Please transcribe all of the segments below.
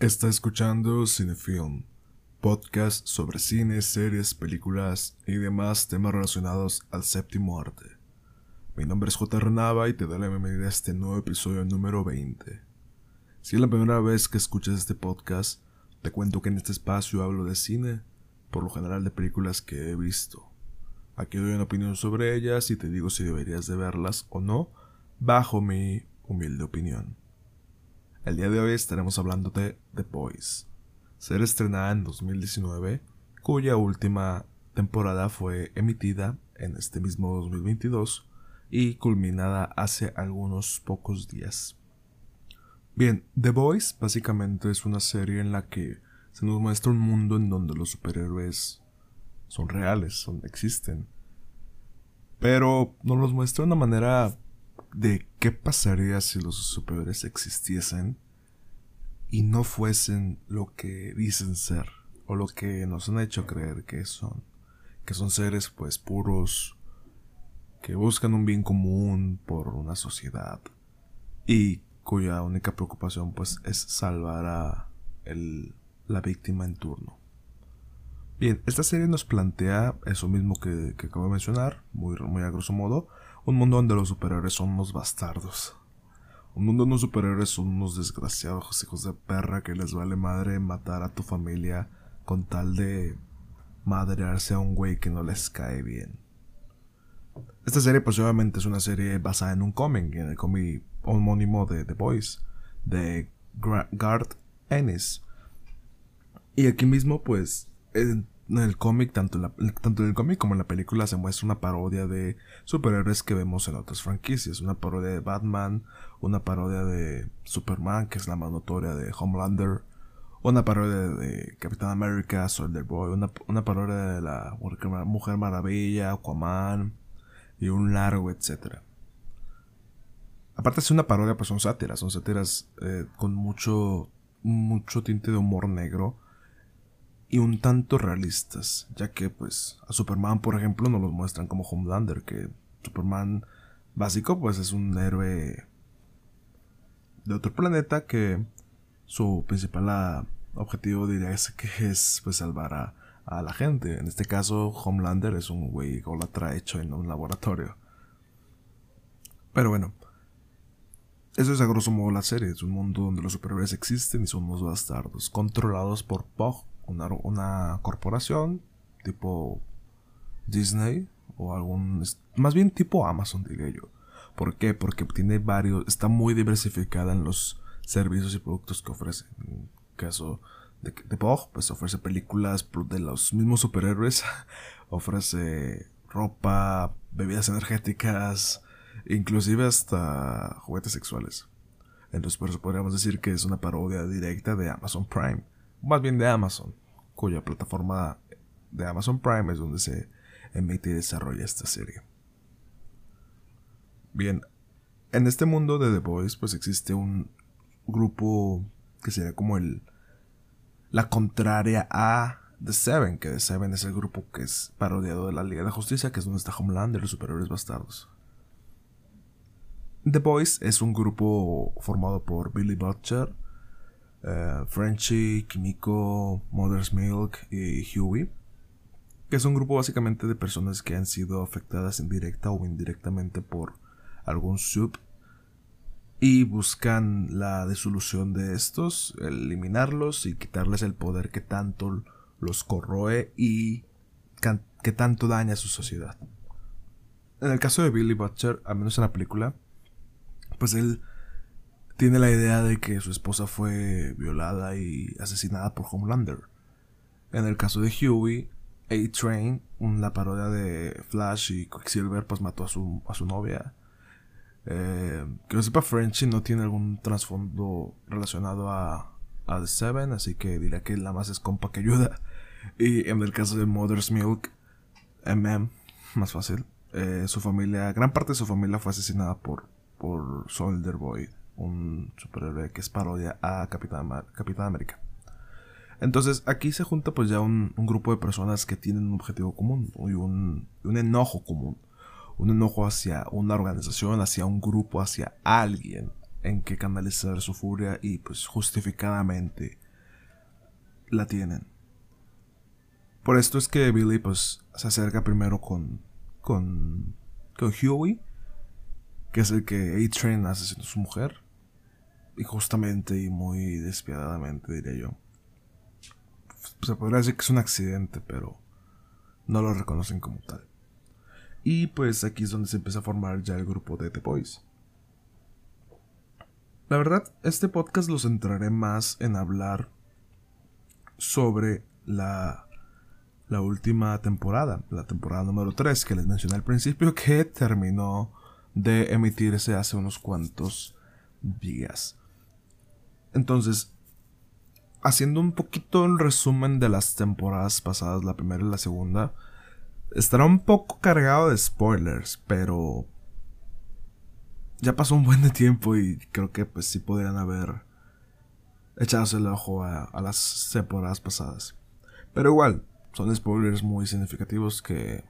Está escuchando Cinefilm, podcast sobre cine, series, películas y demás temas relacionados al séptimo arte. Mi nombre es J. Renava y te doy la bienvenida a este nuevo episodio número 20. Si es la primera vez que escuchas este podcast, te cuento que en este espacio hablo de cine, por lo general de películas que he visto. Aquí doy una opinión sobre ellas y te digo si deberías de verlas o no, bajo mi humilde opinión. El día de hoy estaremos hablando de The Boys, ser estrenada en 2019, cuya última temporada fue emitida en este mismo 2022 y culminada hace algunos pocos días. Bien, The Boys básicamente es una serie en la que se nos muestra un mundo en donde los superhéroes son reales, son, existen. Pero nos los muestra de una manera de qué pasaría si los superhéroes existiesen y no fuesen lo que dicen ser o lo que nos han hecho creer que son, que son seres pues puros que buscan un bien común por una sociedad y cuya única preocupación pues es salvar a el, la víctima en turno. Bien, esta serie nos plantea eso mismo que, que acabo de mencionar, muy, muy a grosso modo, un mundo donde los superhéroes son unos bastardos. Un mundo donde los superhéroes son unos desgraciados hijos de perra que les vale madre matar a tu familia con tal de madrearse a un güey que no les cae bien. Esta serie pues es una serie basada en un cómic, en el cómic homónimo de The Boys, de Garth Ennis. Y aquí mismo pues el cómic, tanto, en tanto en el cómic como en la película, se muestra una parodia de superhéroes que vemos en otras franquicias. Una parodia de Batman, una parodia de Superman, que es la más notoria de Homelander, una parodia de Capitán América, Soldier Boy, una, una parodia de la Mujer Maravilla, Aquaman, y un largo, etcétera. Aparte de una parodia, pues son sátiras, son sátiras eh, con mucho, mucho tinte de humor negro y un tanto realistas, ya que pues a Superman por ejemplo no los muestran como Homelander, que Superman básico pues es un héroe de otro planeta que su principal ah, objetivo diría es que es pues salvar a, a la gente. En este caso Homelander es un güey golatra hecho en un laboratorio. Pero bueno, eso es a grosso modo la serie. Es un mundo donde los superhéroes existen y son unos bastardos, controlados por Pog, una, corporación tipo Disney o algún... Más bien tipo Amazon, diría yo. ¿Por qué? Porque tiene varios... Está muy diversificada en los servicios y productos que ofrece. En caso de, de Pog, pues ofrece películas de los mismos superhéroes. ofrece ropa, bebidas energéticas, inclusive hasta juguetes sexuales. Entonces por eso podríamos decir que es una parodia directa de Amazon Prime más bien de Amazon, cuya plataforma de Amazon Prime es donde se emite y desarrolla esta serie. Bien, en este mundo de The Boys pues existe un grupo que sería como el la contraria a The Seven, que The Seven es el grupo que es parodiado de la Liga de Justicia, que es donde está Homelander, los superiores bastardos. The Boys es un grupo formado por Billy Butcher, uh, Frenchy, Kimiko, Mother's Milk y Huey, que es un grupo básicamente de personas que han sido afectadas indirecta o indirectamente por algún sub y buscan la disolución de estos, eliminarlos y quitarles el poder que tanto los corroe y que tanto daña a su sociedad. En el caso de Billy Butcher, al menos en la película, pues él tiene la idea de que su esposa fue violada y asesinada por Homelander. En el caso de Huey, A-Train, la parodia de Flash y Quicksilver, pues mató a su, a su novia. Eh, que lo sepa, Frenchy no tiene algún trasfondo relacionado a, a The Seven, así que diría que la más es compa que ayuda. Y en el caso de Mother's Milk, MM, más fácil, eh, su familia, gran parte de su familia fue asesinada por, por Soldier Boy un superhéroe que es parodia a Capitán, América. Entonces aquí se junta pues ya un, grupo de personas que tienen un objetivo común y un, un, enojo común. Un enojo hacia una organización, hacia un grupo, hacia alguien en que canalizar su furia y pues justificadamente la tienen. Por esto es que Billy pues se acerca primero con con con Huey, que es el que A-Train hace su mujer. Y justamente y muy despiadadamente diría yo. Se podría decir que es un accidente, pero no lo reconocen como tal. Y pues aquí es donde se empieza a formar ya el grupo de The Boys. La verdad, este podcast lo centraré más en hablar sobre la, la última temporada, la temporada número 3 que les mencioné al principio, que terminó de emitirse hace unos cuantos días. Entonces, haciendo un poquito el resumen de las temporadas pasadas, la primera y la segunda, estará un poco cargado de spoilers, pero ya pasó un buen de tiempo y creo que pues sí podrían haber echado el ojo a, las temporadas pasadas. Pero igual, son spoilers muy significativos que,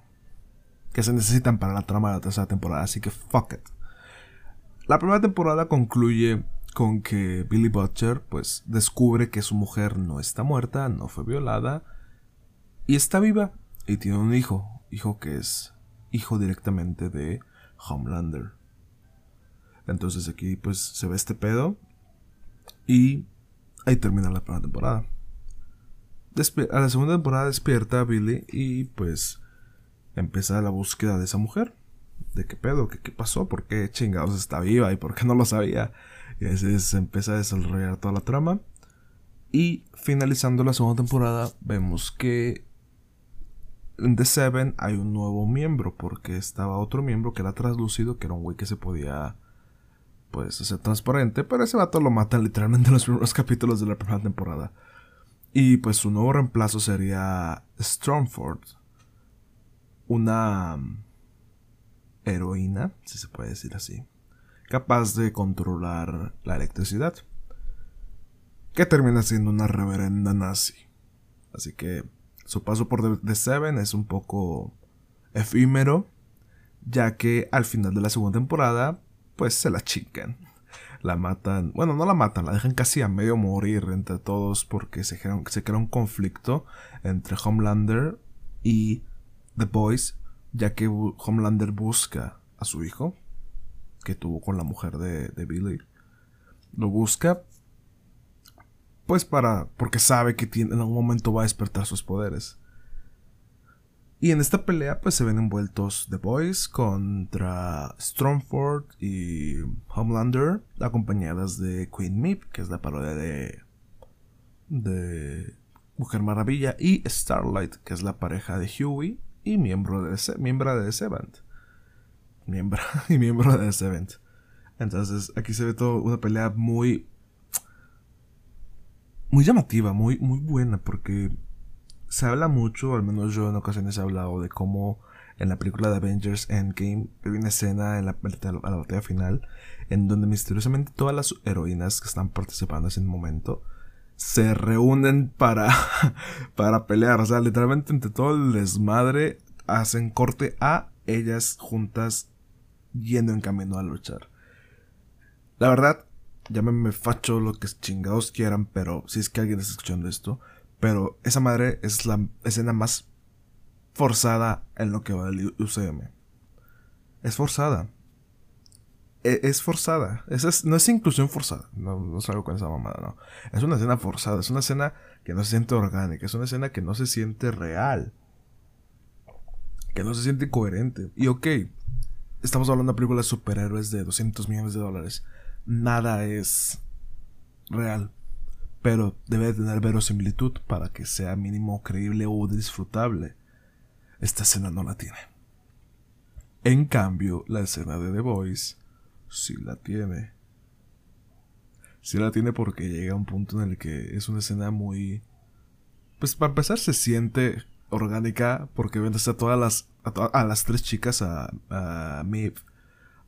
que se necesitan para la trama de la tercera temporada, así que fuck it. La primera temporada concluye con que Billy Butcher pues descubre que su mujer no está muerta, no fue violada y está viva y tiene un hijo, hijo que es hijo directamente de Homelander. Entonces aquí pues se ve este pedo y ahí termina la primera temporada. a la segunda temporada despierta Billy y pues empieza la búsqueda de esa mujer. De qué pedo, qué, qué pasó, por qué chingados está viva y por qué no lo sabía. Y así se empieza a desarrollar toda la trama. Y finalizando la segunda temporada, vemos que en The Seven hay un nuevo miembro, porque estaba otro miembro que era translúcido, que era un güey que se podía pues hacer transparente, pero ese vato lo matan literalmente en los primeros capítulos de la primera temporada. Y pues su nuevo reemplazo sería Strongford, una heroína, si se puede decir así, capaz de controlar la electricidad, que termina siendo una reverenda nazi. Así que su paso por The Seven es un poco efímero, ya que al final de la segunda temporada pues se la chican. La matan, bueno, no la matan, la dejan casi a medio morir entre todos porque se se crea un conflicto entre Homelander y The Boys, ya que Homelander busca a su hijo, que tuvo con la mujer de, Billy. Lo busca, pues para, porque sabe que tiene, en algún momento va a despertar sus poderes. Y en esta pelea pues se ven envueltos The Boys contra Strongford y Homelander acompañadas de Queen Meep, que es la parodia de de Mujer Maravilla y Starlight, que es la pareja de Huey y miembro de miembro de The Seventh. Miembro y miembro de The Seventh. Entonces, aquí se ve todo una pelea muy muy llamativa, muy muy buena porque se habla mucho, al menos yo en ocasiones he hablado de cómo en la película de Avengers Endgame hay una escena en la, la batalla final en donde misteriosamente todas las heroínas que están participando en ese momento se reúnen para, para pelear. O sea, literalmente entre todo el desmadre hacen corte a ellas juntas yendo en camino a luchar. La verdad, llámenme facho lo que chingados quieran, pero si es que alguien está escuchando esto, pero esa madre es la escena más forzada en lo que va del UCM. Es forzada. E, es, forzada. no es inclusión forzada. No, no salgo con esa mamada, no. Es una escena forzada. Es una escena que no se siente orgánica. Es una escena que no se siente real. Que no se siente coherente. Y ok, estamos hablando de películas de superhéroes de 200 millones de dólares. Nada es real pero debe tener verosimilitud para que sea mínimo creíble o disfrutable. Esta escena no la tiene. En cambio, la escena de The Voice sí la tiene. Sí la tiene porque llega a un punto en el que es una escena muy... Pues para empezar se siente orgánica porque ven a todas las... A, las tres chicas, a, a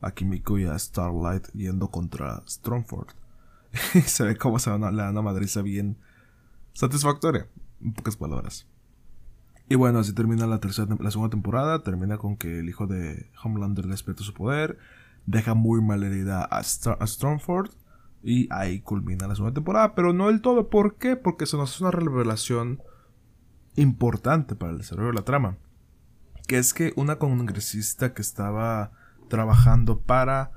a Kimiko y a Starlight yendo contra Strongford. se ve cómo se van a, le dan madriza bien satisfactoria. En pocas palabras. Y bueno, así termina la, tercera, la segunda temporada. Termina con que el hijo de Homelander despierta su poder. Deja muy mal herida a, Strongford. Y ahí culmina la segunda temporada, pero no del todo. ¿Por qué? Porque se nos hace una revelación importante para el desarrollo de la trama. Que es que una congresista que estaba trabajando para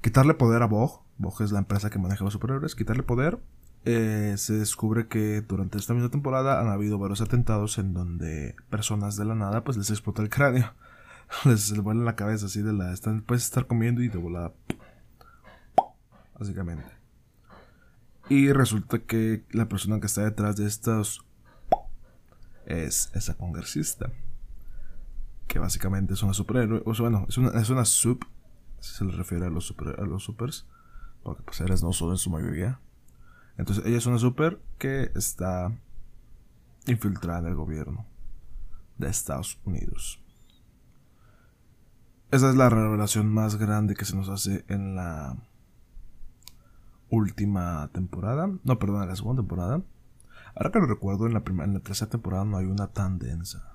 quitarle poder a Bog, Bog es la empresa que maneja los superhéroes, quitarle poder, eh, se descubre que durante esta misma temporada han habido varios atentados en donde personas de la nada pues les explota el cráneo. Les vuela la cabeza así de la... Están, puedes estar comiendo y de volada... Básicamente. Y resulta que la persona que está detrás de estos es esa congresista. Que básicamente es una superhéroe. O sea, bueno, es una, es una sub. Si se le refiere a los, super, a los supers. Porque pues eres no solo en su mayoría. Entonces ella es una super que está infiltrada en el gobierno de Estados Unidos. Esa es la revelación más grande que se nos hace en la última temporada. No, perdón, en la segunda temporada. Ahora que lo recuerdo, en la, primera, en la tercera temporada no hay una tan densa.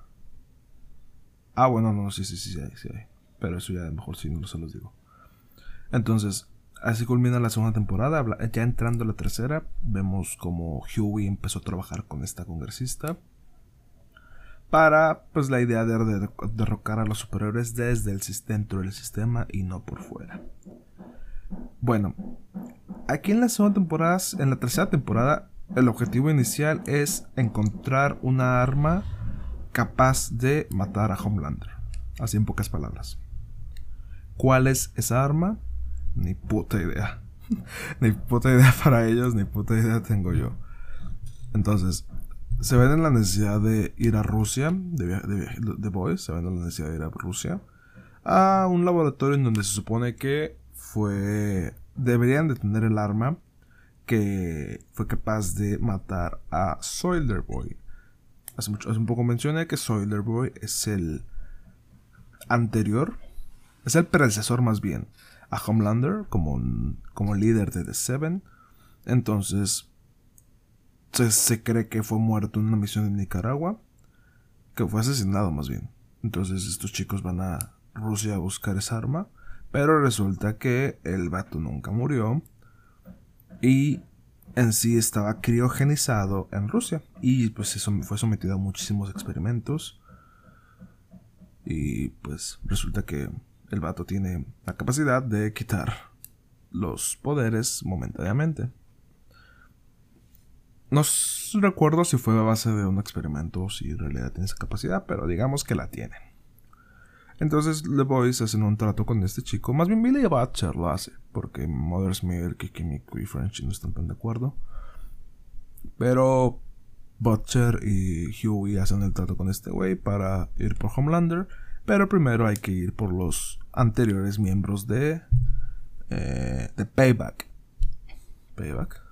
Ah, bueno, no, sí, sí, sí, sí sí. Pero eso ya mejor sí, no se los digo. Entonces, así culmina la segunda temporada. Ya entrando a la tercera, vemos como Huey empezó a trabajar con esta congresista. Para, pues, la idea de derrocar a los superhéroes desde el dentro del sistema y no por fuera. Bueno, aquí en la segunda temporada, en la tercera temporada, el objetivo inicial es encontrar una arma capaz de matar a Homelander. Así en pocas palabras. ¿Cuál es esa arma? Ni puta idea. ni puta idea para ellos, ni puta idea tengo yo. Entonces, se ven en la necesidad de ir a Rusia, de, de, se ven en la necesidad de ir a Rusia, a un laboratorio en donde se supone que fue. deberían de tener el arma que fue capaz de matar a Soilder Boy. Hace, mucho, hace un poco mencioné que Soilder Boy es el anterior, es el predecesor más bien a Homelander como, como líder de The Seven. Entonces, se, se, cree que fue muerto en una misión en Nicaragua, que fue asesinado más bien. Entonces, estos chicos van a Rusia a buscar esa arma, pero resulta que el vato nunca murió y en sí estaba criogenizado en Rusia y pues eso fue sometido a muchísimos experimentos y pues resulta que el vato tiene la capacidad de quitar los poderes momentáneamente. No recuerdo si fue a base de un experimento o si en realidad tiene esa capacidad, pero digamos que la tiene. Entonces The Boys hacen un trato con este chico. Más bien Billy Butcher lo hace, porque Mother's Milk y Kimiko y French no están tan de acuerdo. Pero Butcher y Huey hacen el trato con este güey para ir por Homelander. Pero primero hay que ir por los anteriores miembros de, eh, de Payback. Payback.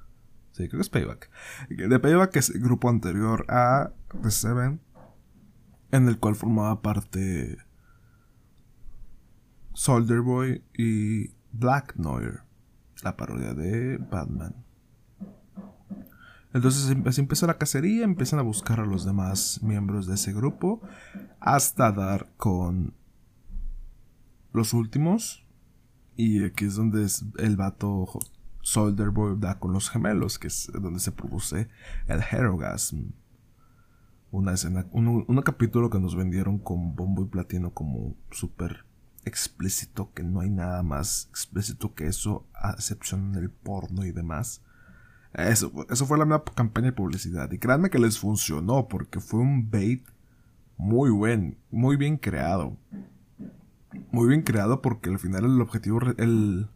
Creo que es Payback. De Payback es el grupo anterior a The Seven, en el cual formaba parte Soldier Boy y Black Noir, la parodia de Batman. Entonces así empieza la cacería, empiezan a buscar a los demás miembros de ese grupo hasta dar con los últimos. Y aquí es donde es el vato Soldier Boy da con los gemelos, que es donde se produce el Herogasm. Una escena, un, un capítulo que nos vendieron con bombo y platino como súper explícito, que no hay nada más explícito que eso, a excepción del porno y demás. Eso, eso fue la misma campaña de publicidad. Y créanme que les funcionó, porque fue un bait muy buen, muy bien creado. Muy bien creado porque al final el objetivo, el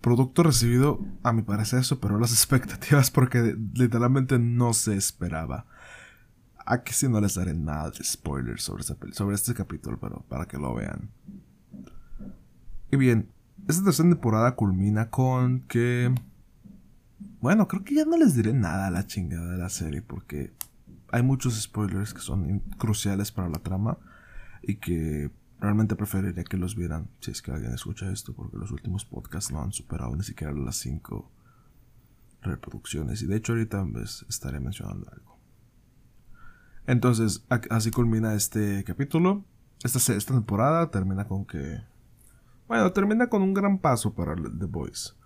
producto recibido, a mi parecer, superó las expectativas porque literalmente no se esperaba. Aquí sí no les daré nada de spoilers sobre, este capítulo, pero para que lo vean. Y bien, esta tercera temporada culmina con que... Bueno, creo que ya no les diré nada a la chingada de la serie porque hay muchos spoilers que son cruciales para la trama y que realmente preferiría que los vieran si es que alguien escucha esto porque los últimos podcasts no han superado ni siquiera las 5 reproducciones y de hecho ahorita pues, estaré mencionando algo. Entonces, así culmina este capítulo. Esta, esta temporada termina con que. Bueno, termina con un gran paso para The Boys.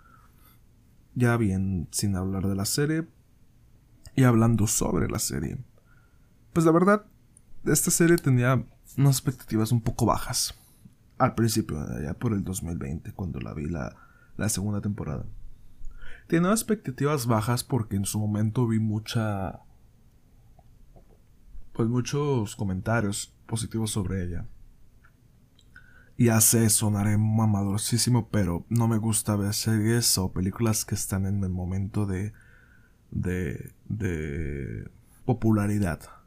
ya bien sin hablar de la serie y hablando sobre la serie. Pues la verdad, esta serie tenía unas expectativas un poco bajas al principio, allá por el 2020, cuando la vi la, la segunda temporada. Tenía expectativas bajas porque en su momento vi mucha. Pues muchos comentarios positivos sobre ella. Y hace sonaré mamadorcísimo, pero no me gusta ver series o películas que están en el momento de. de. de. popularidad.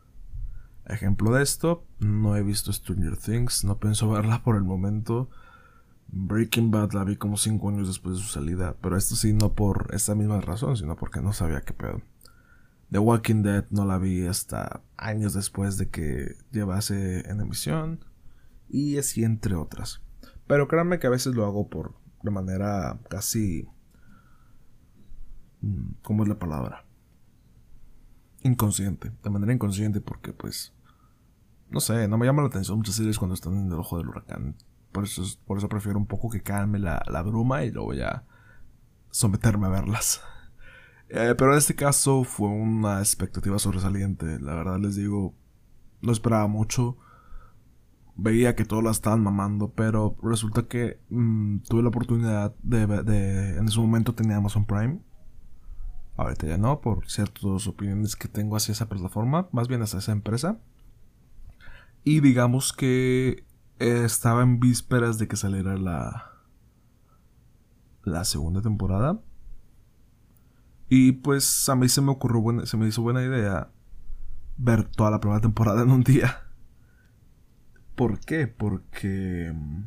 Ejemplo de esto, no he visto Stranger Things, no pienso verla por el momento. Breaking Bad la vi como 5 años después de su salida, pero esto sí no por esta misma razón, sino porque no sabía qué pedo. The Walking Dead no la vi hasta años después de que llevase en emisión, y así entre otras. Pero créanme que a veces lo hago por de manera casi... Mm, ¿Cómo es la palabra? Inconsciente, de manera inconsciente porque pues no sé, no me llama la atención muchas series cuando están en el ojo del huracán. Por eso, por eso prefiero un poco que calme la, bruma y luego ya someterme a verlas. Eh, pero en este caso fue una expectativa sobresaliente. La verdad les digo, no esperaba mucho. Veía que todos la estaban mamando, pero resulta que mm, tuve la oportunidad de, de... En ese momento tenía Amazon Prime Ahorita ya no, por ciertas opiniones que tengo hacia esa plataforma, más bien hacia esa empresa. Y digamos que estaba en vísperas de que saliera la, la segunda temporada. Y pues a mí se me ocurrió, se me hizo buena idea ver toda la primera temporada en un día. ¿Por qué? Porque mm,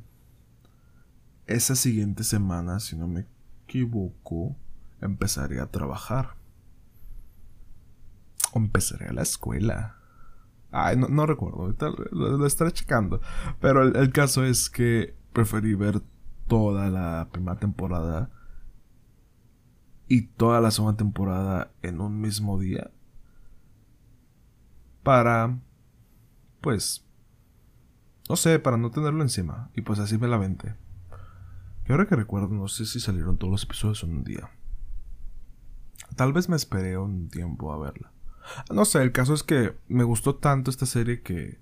esa siguiente semana, si no me equivoco, empezaría a trabajar. O empezaré a la escuela. Ay, no, recuerdo, lo, estaré checando. Pero el, caso es que preferí ver toda la primera temporada y toda la segunda temporada en un mismo día. Para, pues, no sé, para no tenerlo encima. Y pues así me la vente. Y ahora que recuerdo, no sé si salieron todos los episodios en un día. Tal vez me esperé un tiempo a verla. No sé, el caso es que me gustó tanto esta serie que.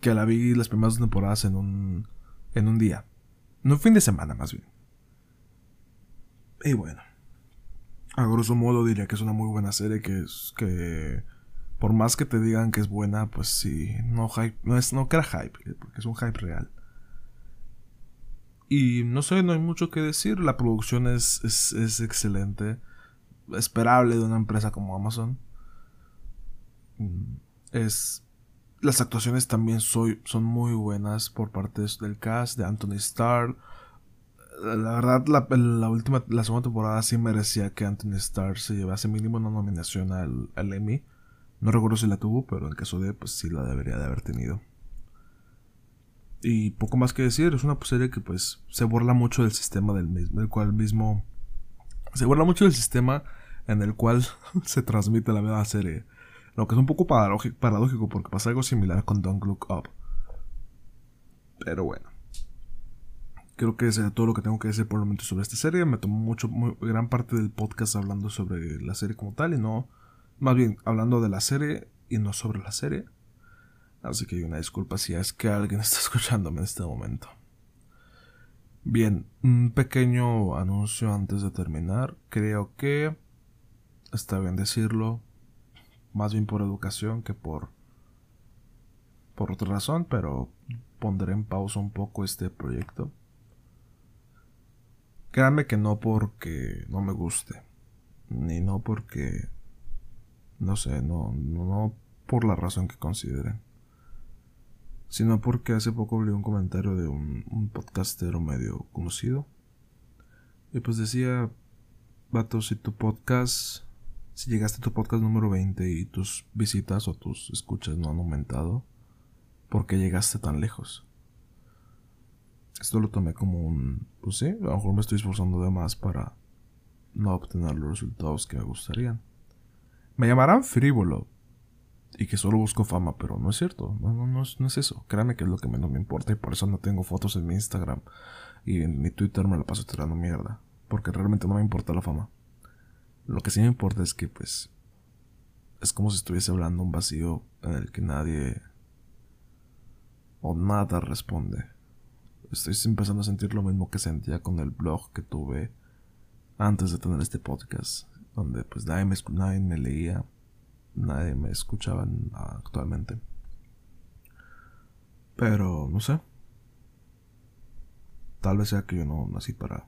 que la vi las primeras temporadas en un. en un día. En un fin de semana, más bien. Y bueno. A grosso modo diría que es una muy buena serie que es. que. Por más que te digan que es buena, pues sí. No hype. No es. no crea hype, porque es un hype real. Y no sé, no hay mucho que decir. La producción es, es, excelente. Esperable de una empresa como Amazon. Mm, es. Las actuaciones también soy, son muy buenas por parte del cast, de Anthony Starr. La verdad, la, última, la segunda temporada sí merecía que Anthony Starr se llevase mínimo una nominación al, Emmy. No recuerdo si la tuvo, pero en caso de, pues sí la debería de haber tenido. Y poco más que decir, es una serie que pues se burla mucho del sistema del mismo, cual mismo... Se burla mucho del sistema en el cual se transmite la misma serie. Lo que es un poco paradójico porque pasa algo similar con Don't Look Up. Pero bueno. Creo que es todo lo que tengo que decir por el momento sobre esta serie. Me tomó mucho, gran parte del podcast hablando sobre la serie como tal y no... Más bien, hablando de la serie y no sobre la serie. Así que una disculpa si es que alguien está escuchándome en este momento. Bien, un pequeño anuncio antes de terminar. Creo que está bien decirlo, más bien por educación que por por otra razón, pero pondré en pausa un poco este proyecto. Créanme que no porque no me guste, ni no porque no sé, no no por la razón que consideren sino porque hace poco leí un comentario de un, podcastero medio conocido. Y pues decía, vato, si tu podcast, si llegaste a tu podcast número 20 y tus visitas o tus escuchas no han aumentado, ¿por qué llegaste tan lejos? Esto lo tomé como un, pues sí, a lo mejor me estoy esforzando de más para no obtener los resultados que me gustarían. Me llamarán frívolo, y que solo busco fama, pero no es cierto, no, no, no, es, eso. Créanme que es lo que menos me importa y por eso no tengo fotos en mi Instagram y en mi Twitter me la paso tirando mierda. porque realmente no me importa la fama. Lo que sí me importa es que, pues, es como si estuviese hablando un vacío en el que nadie o nada responde. Estoy empezando a sentir lo mismo que sentía con el blog que tuve antes de tener este podcast, donde pues nadie me, nadie me leía, nadie me escuchaba actualmente. Pero, no sé. Tal vez sea que yo no nací para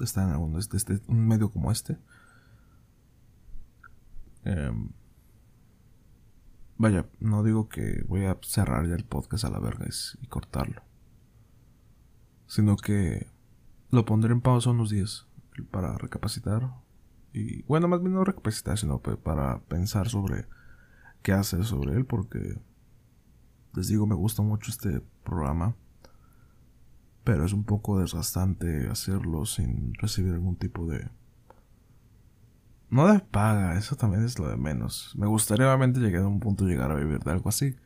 estar en algún, este, este, un medio como este. Em, vaya, no digo que voy a cerrar ya el podcast a la verga y cortarlo. Sino que lo pondré en pausa unos días para recapacitar. Y bueno, más bien no recapacitar, sino para pensar sobre qué hacer sobre él, porque les digo, me gusta mucho este programa. Pero es un poco desgastante hacerlo sin recibir algún tipo de no de paga, eso también es lo de menos. Me gustaría obviamente llegar a un punto llegar a vivir de algo así.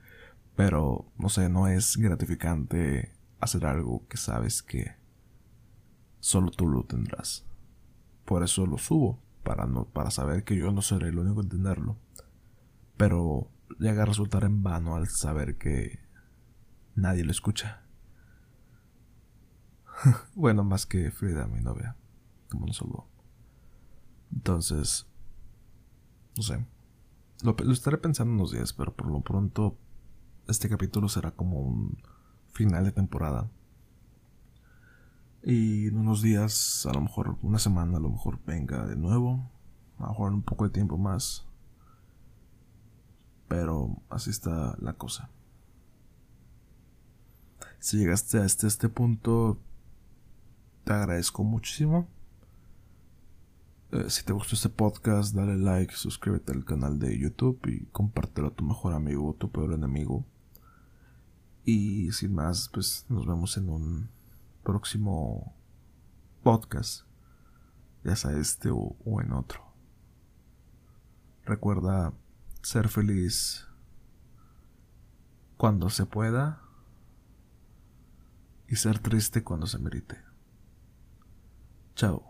Pero, no sé, no es gratificante hacer algo que sabes que solo tú lo tendrás. Por eso lo subo, para, no, para saber que yo no seré el único en tenerlo. Pero llega a resultar en vano al saber que nadie lo escucha. bueno, más que Frida, mi novia, como no solo entonces, no sé. Lo, estaré pensando unos días, pero por lo pronto este capítulo será como un final de temporada. Y en unos días, a lo mejor una semana, a lo mejor venga de nuevo. A lo mejor un poco de tiempo más. Pero así está la cosa. Si llegaste a este, este punto, te agradezco muchísimo. Eh, si te gustó este podcast, dale like, suscríbete al canal de YouTube y compártelo a tu mejor amigo o tu peor enemigo. Y sin más, pues nos vemos en un próximo podcast, ya sea este o en otro. Recuerda ser feliz cuando se pueda y ser triste cuando se merite. Chao.